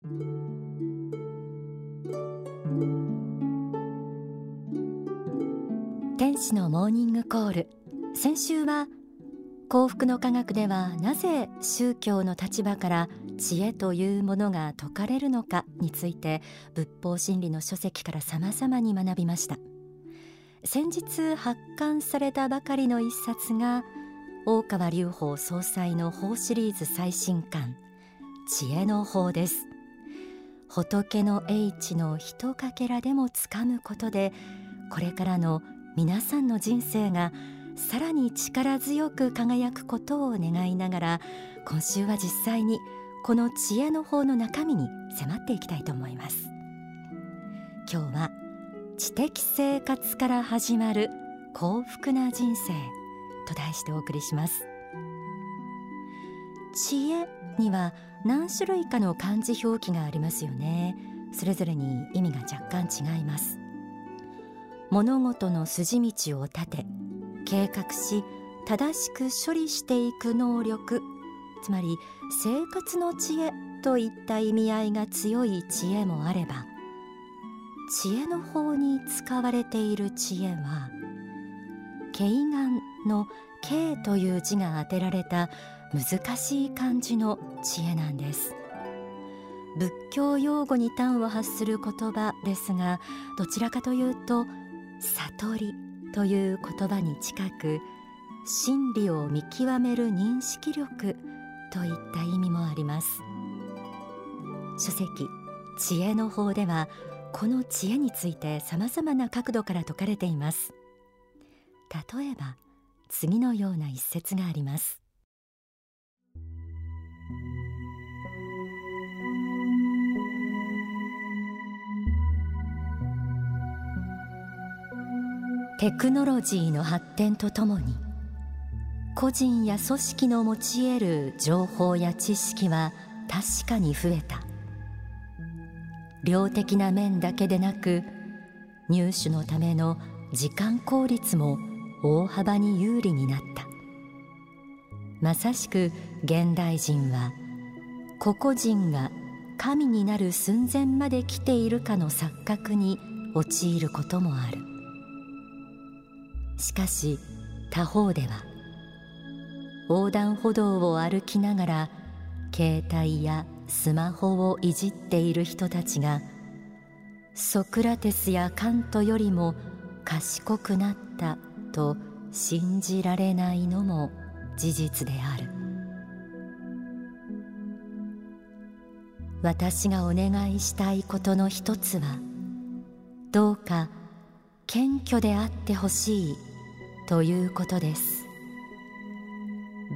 天使のモーニングコール。先週は幸福の科学ではなぜ宗教の立場から知恵というものが説かれるのかについて仏法真理の書籍から様々に学びました。先日発刊されたばかりの一冊が大川隆法総裁の法シリーズ最新刊。知恵の法です。仏の英知のひとかけらでもつかむことでこれからの皆さんの人生がさらに力強く輝くことを願いながら今週は実際にこの知恵の法の中身に迫っていきたいと思います。今日は知的生活から始まる幸福な人生と題してお送りします。知恵には何種類かの漢字表記がありますよね。それぞれに意味が若干違います。物事の筋道を立て計画し正しく処理していく能力つまり生活の知恵といった意味合いが強い知恵もあれば知恵の方に使われている知恵は慶願の慶という字が当てられた難しい漢字の知恵なんです。仏教用語に端を発する言葉ですがどちらかというと悟りという言葉に近く真理を見極める認識力といった意味もあります。書籍知恵の方ではこの知恵について様々な角度から説かれています。例えば次のような一節があります。テクノロジーの発展とともに個人や組織の持ち得る情報や知識は確かに増えた。量的な面だけでなく入手のための時間効率も大幅に有利になった。まさしく現代人は個々人が神になる寸前まで来ているかの錯覚に陥ることもある。しかし他方では横断歩道を歩きながら携帯やスマホをいじっている人たちがソクラテスやカントよりも賢くなったと信じられないのも事実である。私がお願いしたいことの一つはどうか謙虚であってほしいということです。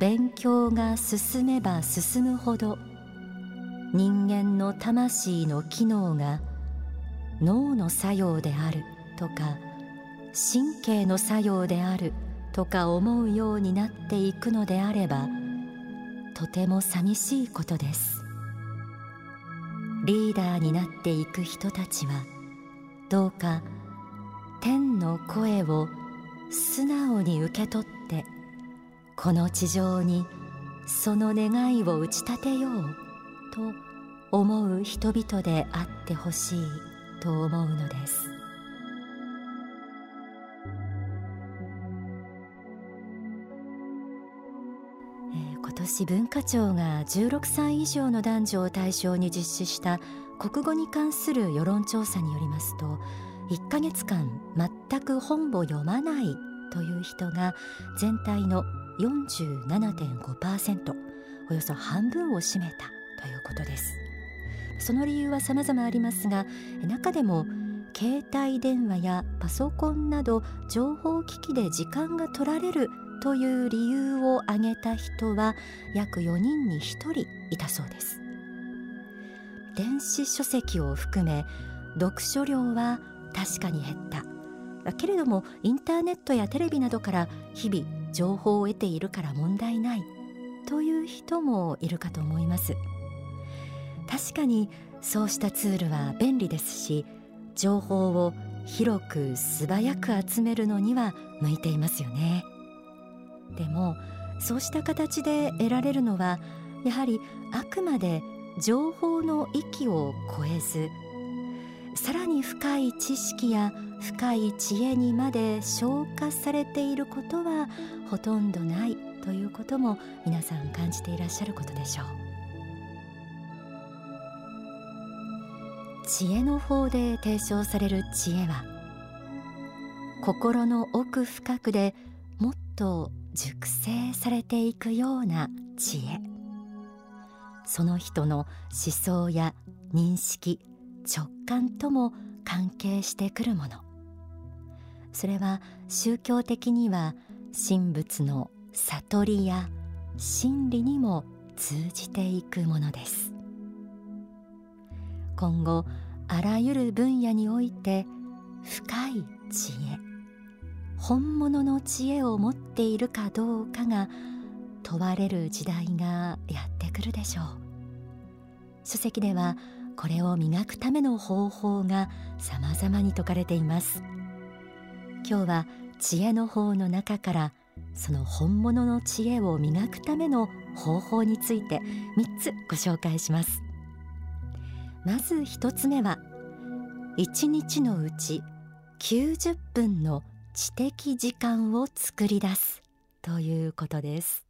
勉強が進めば進むほど人間の魂の機能が脳の作用であるとか神経の作用であるとか思うようになっていくのであればとても寂しいことです。リーダーになっていく人たちはどうか天の声を素直に受け取ってこの地上にその願いを打ち立てようと思う人々であってほしいと思うのです。今年文化庁が16歳以上の男女を対象に実施した国語に関する世論調査によりますと1ヶ月間全く本を読まないという人が全体の47.5%およそ半分を占めたということです。その理由は様々ありますが中でも携帯電話やパソコンなど情報機器で時間が取られるという理由を挙げた人は約4人に1人いたそうです。電子書籍を含め読書量は確かに減った。けれどもインターネットやテレビなどから日々情報を得ているから問題ない。という人もいるかと思います。確かにそうしたツールは便利ですし情報を広く素早く集めるのには向いていますよね。でもそうした形で得られるのはやはりあくまで情報の域を超えずさらに深い知識や深い知恵にまで消化されていることはほとんどないということも皆さん感じていらっしゃることでしょう。知恵の方で提唱される知恵は心の奥深くでもっと熟成されていくような知恵。その人の思想や認識直感とも関係してくるもの。それは宗教的には神仏の悟りや真理にも通じていくものです。今後あらゆる分野において深い知恵本物の知恵を持っているかどうかが問われる時代がやってくるでしょう。書籍ではこれを磨くための方法が様々に説かれています。今日は知恵の方の中からその本物の知恵を磨くための方法について3つご紹介します。まず1つ目は1日のうち90分の知的時間を作り出すということです。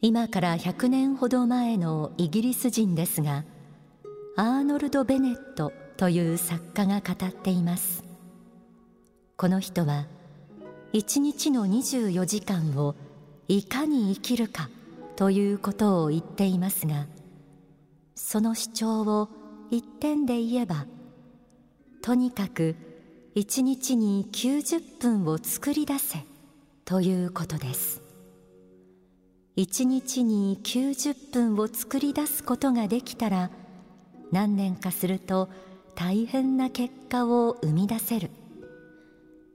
今から100年ほど前のイギリス人ですがアーノルド・ベネットという作家が語っています。この人は一日の24時間をいかに生きるかということを言っていますがその主張を一点で言えばとにかく一日に90分を作り出せということです。一日に90分を作り出すことができたら何年かすると大変な結果を生み出せる。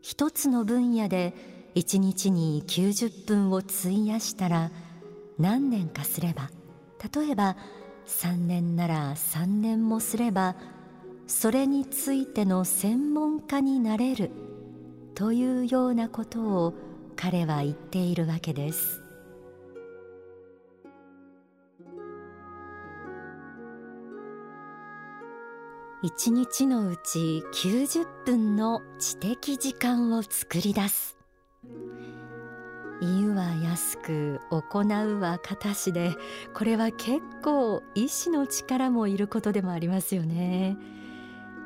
一つの分野で一日に90分を費やしたら何年かすれば例えば3年なら3年もすればそれについての専門家になれるというようなことを彼は言っているわけです。一日のうち90分の知的時間を作り出す。言うは安く行うは形でこれは結構意志の力もいることでもありますよね。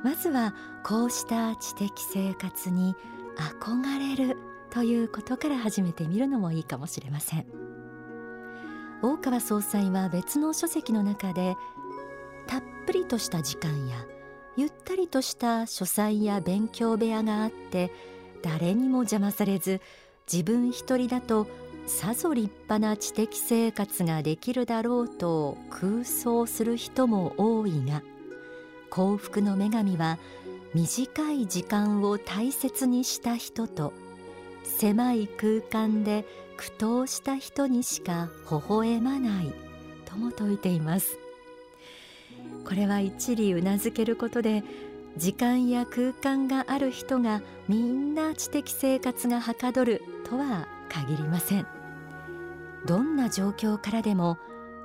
まずはこうした知的生活に憧れるということから始めてみるのもいいかもしれません。大川総裁は別の書籍の中でたっぷりとした時間やゆったりとした書斎や勉強部屋があって誰にも邪魔されず自分一人だとさぞ立派な知的生活ができるだろうと空想する人も多いが幸福の女神は短い時間を大切にした人と狭い空間で苦闘した人にしか微笑まないとも説いています。これは一理うなずけることで時間や空間がある人がみんな知的生活がはかどるとは限りません。どんな状況からでも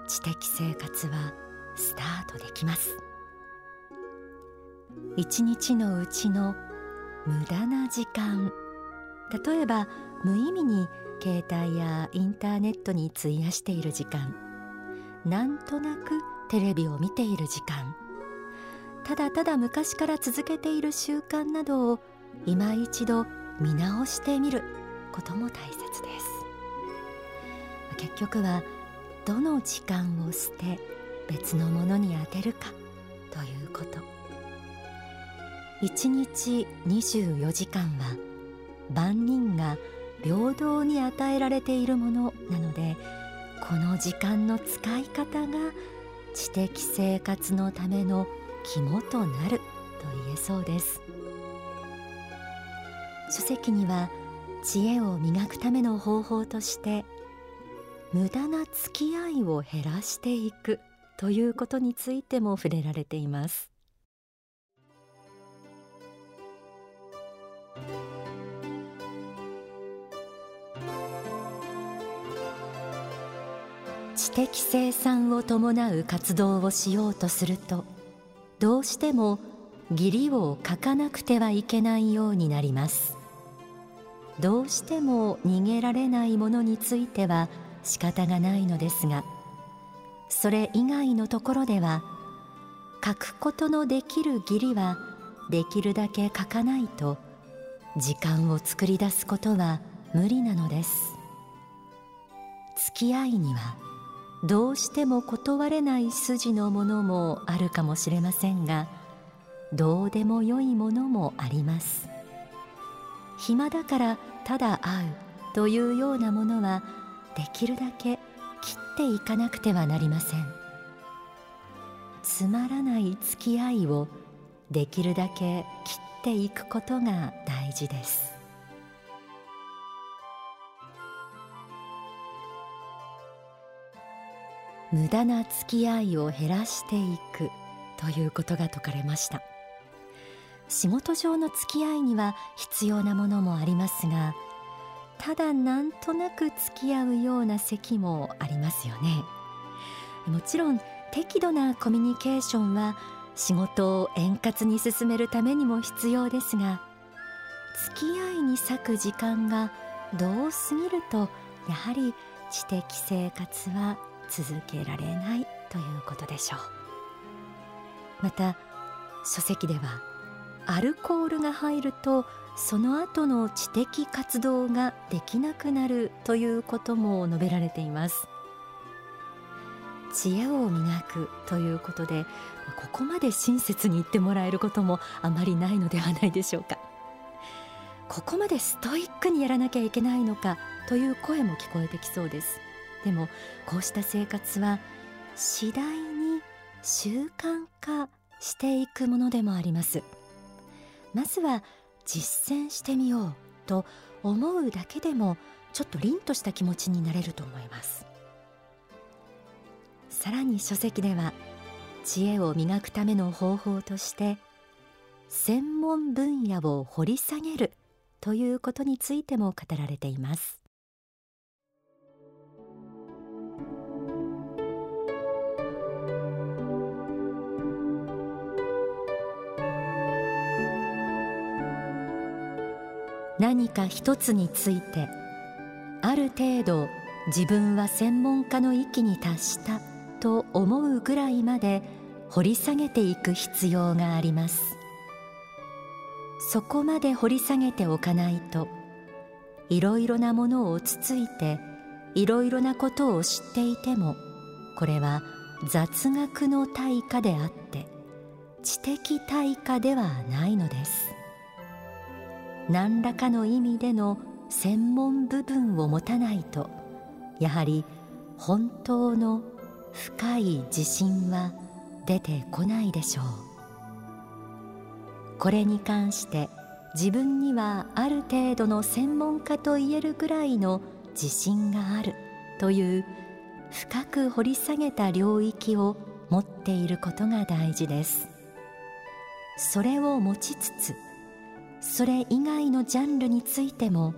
知的生活はスタートできます。一日のうちの無駄な時間。例えば無意味に携帯やインターネットに費やしている時間。なんとなくテレビを見ている時間。ただただ昔から続けている習慣などを今一度見直してみる。ことも大切です。結局はどの時間を捨て別のものに充てるかということ。1日24時間は万人が平等に与えられているものなのでこの時間の使い方が知的生活のための肝となると言えそうです。書籍には知恵を磨くための方法として無駄な付き合いを減らしていくということについても触れられています。知的生産を伴う活動をしようとするとどうしても義理を書かなくてはいけないようになります。どうしても逃げられないものについては仕方がないのですがそれ以外のところでは書くことのできる義理はできるだけ書かないと時間を作り出すことは無理なのです。付き合いにはどうしても断れない筋のものもあるかもしれませんがどうでもよいものもあります。暇だからただ会うというようなものはできるだけ切っていかなくてはなりません。つまらない付き合いをできるだけ切っていくことが大事です。無駄な付き合いを減らしていくということが説かれました。仕事上の付き合いには必要なものもありますがただなんとなく付き合うような席もありますよね。もちろん適度なコミュニケーションは仕事を円滑に進めるためにも必要ですが付き合いに割く時間がどう過ぎるとやはり知的生活は続けられないということでしょう。また書籍ではアルコールが入るとその後の知的活動ができなくなるということも述べられています。知恵を磨くということでここまで親切に言ってもらえることもあまりないのではないでしょうか。ここまでストイックにやらなきゃいけないのかという声も聞こえてきそうです。でもこうした生活は次第に習慣化していくものでもあります。まずは実践してみようと思うだけでもちょっと凛とした気持ちになれると思います。さらに書籍では知恵を磨くための方法として専門分野を掘り下げるということについても語られています。何か一つについてある程度自分は専門家の域に達したと思うぐらいまで掘り下げていく必要があります。そこまで掘り下げておかないといろいろなものをつついていろいろなことを知っていてもこれは雑学の対価であって知的対価ではないのです。何らかの意味での専門部分を持たないとやはり本当の深い自信は出てこないでしょう。これに関して自分にはある程度の専門家と言えるぐらいの自信があるという深く掘り下げた領域を持っていることが大事です。それを持ちつつそれ以外のジャンルについても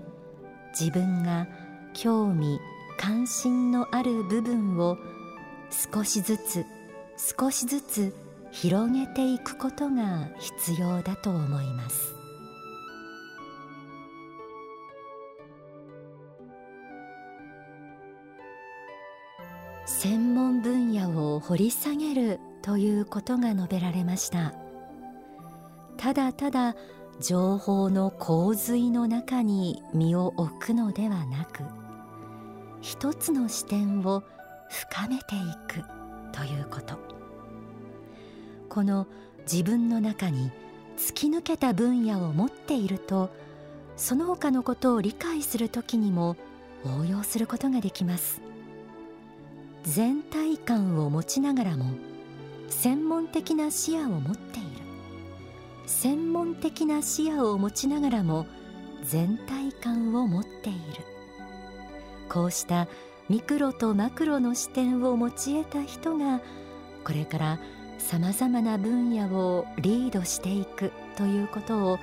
自分が興味関心のある部分を少しずつ少しずつ広げていくことが必要だと思います。専門分野を掘り下げるということが述べられました。ただただ情報の洪水の中に身を置くのではなく一つの視点を深めていくということ。この自分の中に突き抜けた分野を持っているとその他のことを理解する時にも応用することができます。全体感を持ちながらも専門的な視野を持っている。専門的な視野を持ちながらも全体感を持っている。こうしたミクロとマクロの視点を持ち得た人がこれからさまざまな分野をリードしていくということをこ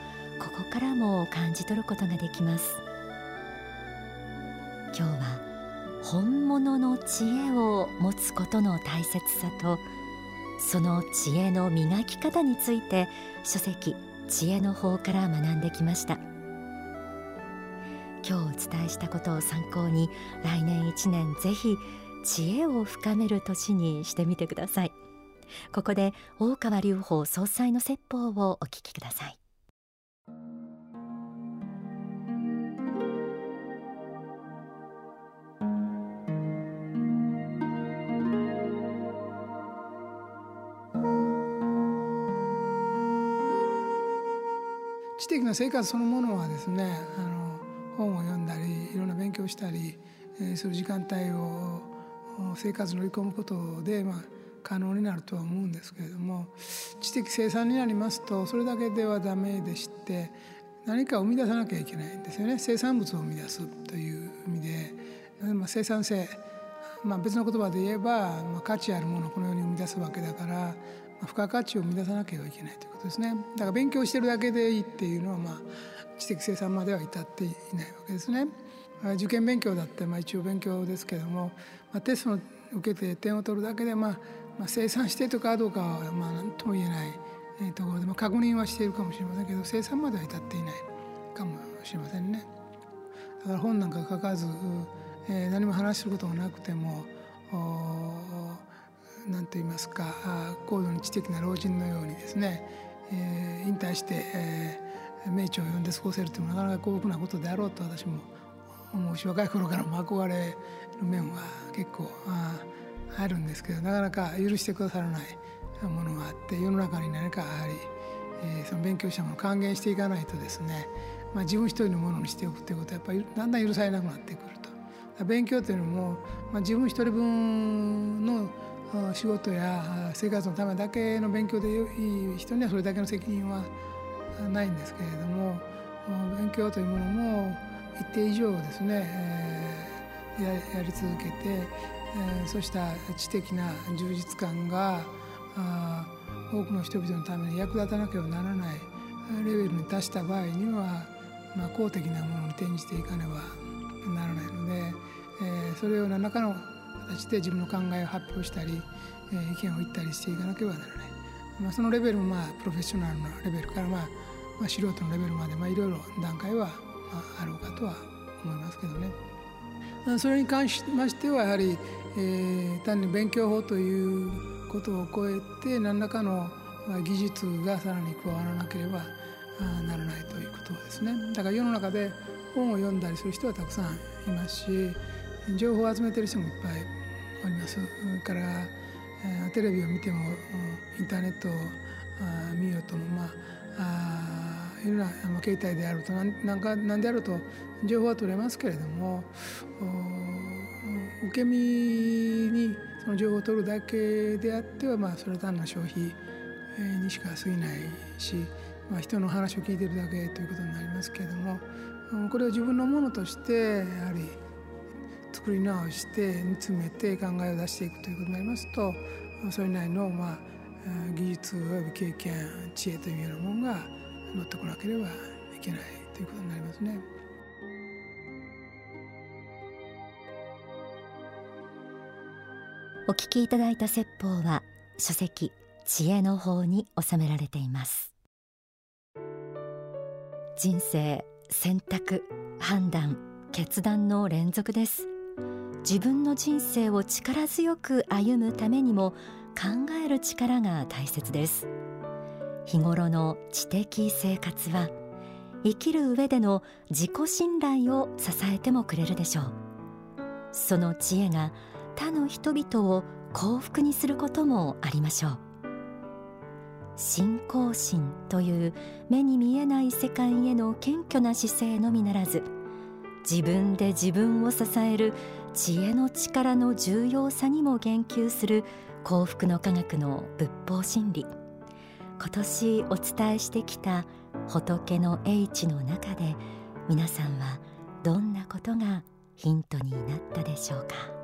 こからも感じ取ることができます。今日は本物の知恵を持つことの大切さとその知恵の磨き方について書籍知恵の法から学んできました。今日お伝えしたことを参考に来年1年ぜひ知恵を深める年にしてみてください。ここで大川隆法総裁の説法をお聞きください。知的な生活そのものはですねあの本を読んだりいろんな勉強したり、え、する時間帯を生活に乗り込むことで、まあ、可能になるとは思うんですけれども知的生産になりますとそれだけではダメでして何か生み出さなきゃいけないんですよね。生産物を生み出すという意味で、まあ、生産性、まあ、別の言葉で言えば、まあ、価値あるものをこのように生み出すわけだから、付加価値を生み出さなければいけないということですねだから勉強してるだけでいいっていうのは、まあ、知的生産までは至っていないわけですね。受験勉強だって、まあ、一応勉強ですけども、まあ、テストを受けて点を取るだけで、まあ、まあ、生産してとかどうかはまあ何とも言えないところで、まあ、確認はしているかもしれませんけど生産までは至っていないかもしれませんね。だから本なんか書かず、えー、何も話することがなくても何と言いますか高度に知的な老人のようにですね、えー、引退して、えー、名著を読んで過ごせるというのはなかなか幸福なことであろうと私も思うし若い頃からも憧れる面は結構ああるんですけどなかなか許してくださらないものがあって世の中に何かやはり、えー、その勉強したものを還元していかないとですね、まあ、自分一人のものにしておくということはやっぱりだんだん許されなくなってくると。勉強というのも、まあ、自分一人分の仕事や生活のためだけの勉強でいい人にはそれだけの責任はないんですけれども勉強というものも一定以上ですね、やり続けて、そうした知的な充実感が多くの人々のために役立たなければならないレベルに達した場合には、まあ、公的なものに転じていかねばならないので、えー、それを何らかの形で自分の考えを発表したり、意見を言ったりしていかなければならない、まあ、そのレベルもまあプロフェッショナルなレベルから、まあ、まあ素人のレベルまで、いろいろ段階は、まあ、あろうかとは思いますけどね。それに関しましてはやはりえー、単に勉強法ということを超えて何らかの技術がさらに加わらなければならないということですねだから世の中で本を読んだりする人はたくさんいますし情報を集めてる人もいっぱいおります。から、テレビを見てもインターネットを見ようともまああいろんな携帯であると何か何であると情報は取れますけれども受け身にその情報を取るだけであっては、まあ、それは単な消費にしか過ぎないし、まあ、人の話を聞いてるだけということになりますけれどもこれを自分のものとしてやはり作り直して煮詰めて考えを出していくということになりますとそれなりの、まあ、技術および経験知恵というようなものが乗ってこなければいけないということになりますね。お聞きいただいた説法は書籍知恵の方に収められています人生選択判断決断の連続です自分の人生を力強く歩むためにも考える力が大切です。日頃の知的生活は生きる上での自己信頼を支えてもくれるでしょう。その知恵が他の人々を幸福にすることもありましょう。信仰心という目に見えない世界への謙虚な姿勢のみならず自分で自分を支える知恵の力の重要さにも言及する幸福の科学の仏法真理。今年お伝えしてきた仏の英知の中で皆さんはどんなことがヒントになったでしょうか？